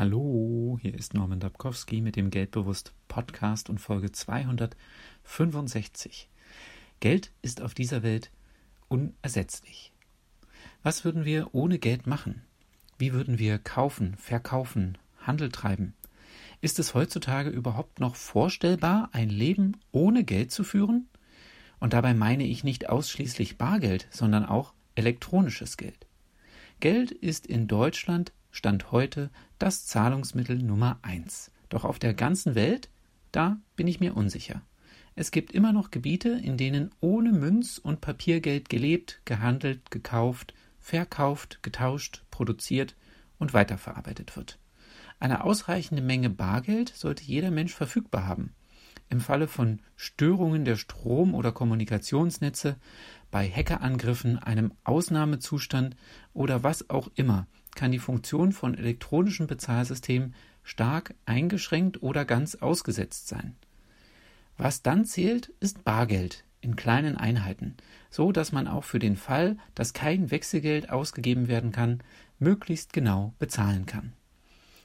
Hallo, hier ist Norman Dabkowski mit dem Geldbewusst Podcast und Folge 265. Geld ist auf dieser Welt unersetzlich. Was würden wir ohne Geld machen? Wie würden wir kaufen, verkaufen, Handel treiben? Ist es heutzutage überhaupt noch vorstellbar, ein Leben ohne Geld zu führen? Und dabei meine ich nicht ausschließlich Bargeld, sondern auch elektronisches Geld. Geld ist in Deutschland Stand heute das Zahlungsmittel Nummer eins. Doch auf der ganzen Welt, da bin ich mir unsicher. Es gibt immer noch Gebiete, in denen ohne Münz- und Papiergeld gelebt, gehandelt, gekauft, verkauft, getauscht, produziert und weiterverarbeitet wird. Eine ausreichende Menge Bargeld sollte jeder Mensch verfügbar haben. Im Falle von Störungen der Strom- oder Kommunikationsnetze, bei Hackerangriffen, einem Ausnahmezustand oder was auch immer kann die Funktion von elektronischen Bezahlsystemen stark eingeschränkt oder ganz ausgesetzt sein. Was dann zählt, ist Bargeld in kleinen Einheiten, so dass man auch für den Fall, dass kein Wechselgeld ausgegeben werden kann, möglichst genau bezahlen kann.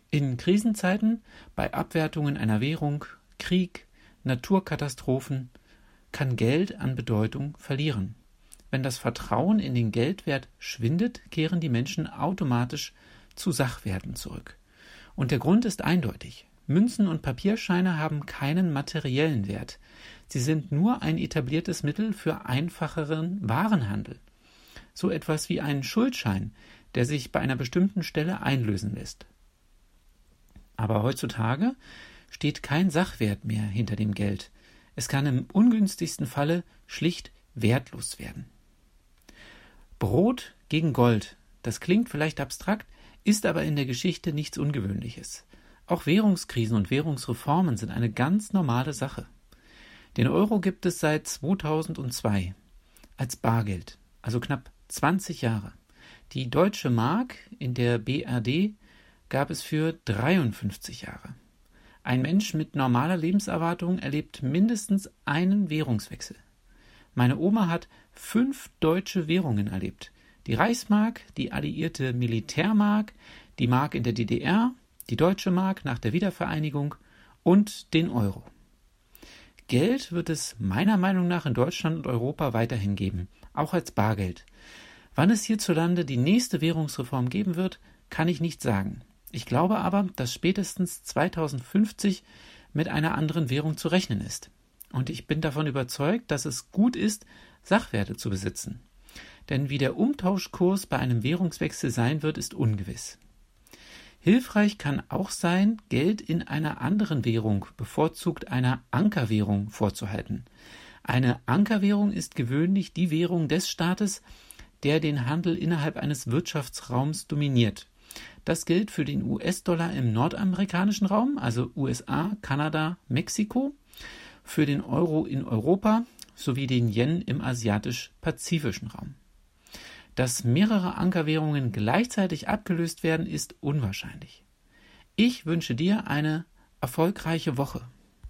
In Krisenzeiten, bei Abwertungen einer Währung, Krieg, Naturkatastrophen kann Geld an Bedeutung verlieren. Wenn das Vertrauen in den Geldwert schwindet, kehren die Menschen automatisch zu Sachwerten zurück. Und der Grund ist eindeutig. Münzen und Papierscheine haben keinen materiellen Wert. Sie sind nur ein etabliertes Mittel für einfacheren Warenhandel. So etwas wie ein Schuldschein, der sich bei einer bestimmten Stelle einlösen lässt. Aber heutzutage steht kein Sachwert mehr hinter dem Geld. Es kann im ungünstigsten Falle schlicht wertlos werden. Brot gegen Gold. Das klingt vielleicht abstrakt, ist aber in der Geschichte nichts Ungewöhnliches. Auch Währungskrisen und Währungsreformen sind eine ganz normale Sache. Den Euro gibt es seit 2002 als Bargeld, also knapp 20 Jahre. Die deutsche Mark in der BRD gab es für 53 Jahre. Ein Mensch mit normaler Lebenserwartung erlebt mindestens einen Währungswechsel. Meine Oma hat fünf deutsche Währungen erlebt. Die Reichsmark, die alliierte Militärmark, die Mark in der DDR, die deutsche Mark nach der Wiedervereinigung und den Euro. Geld wird es meiner Meinung nach in Deutschland und Europa weiterhin geben, auch als Bargeld. Wann es hierzulande die nächste Währungsreform geben wird, kann ich nicht sagen. Ich glaube aber, dass spätestens 2050 mit einer anderen Währung zu rechnen ist. Und ich bin davon überzeugt, dass es gut ist, Sachwerte zu besitzen. Denn wie der Umtauschkurs bei einem Währungswechsel sein wird, ist ungewiss. Hilfreich kann auch sein, Geld in einer anderen Währung, bevorzugt einer Ankerwährung, vorzuhalten. Eine Ankerwährung ist gewöhnlich die Währung des Staates, der den Handel innerhalb eines Wirtschaftsraums dominiert. Das gilt für den US-Dollar im nordamerikanischen Raum, also USA, Kanada, Mexiko, für den Euro in Europa sowie den Yen im asiatisch-pazifischen Raum. Dass mehrere Ankerwährungen gleichzeitig abgelöst werden, ist unwahrscheinlich. Ich wünsche dir eine erfolgreiche Woche.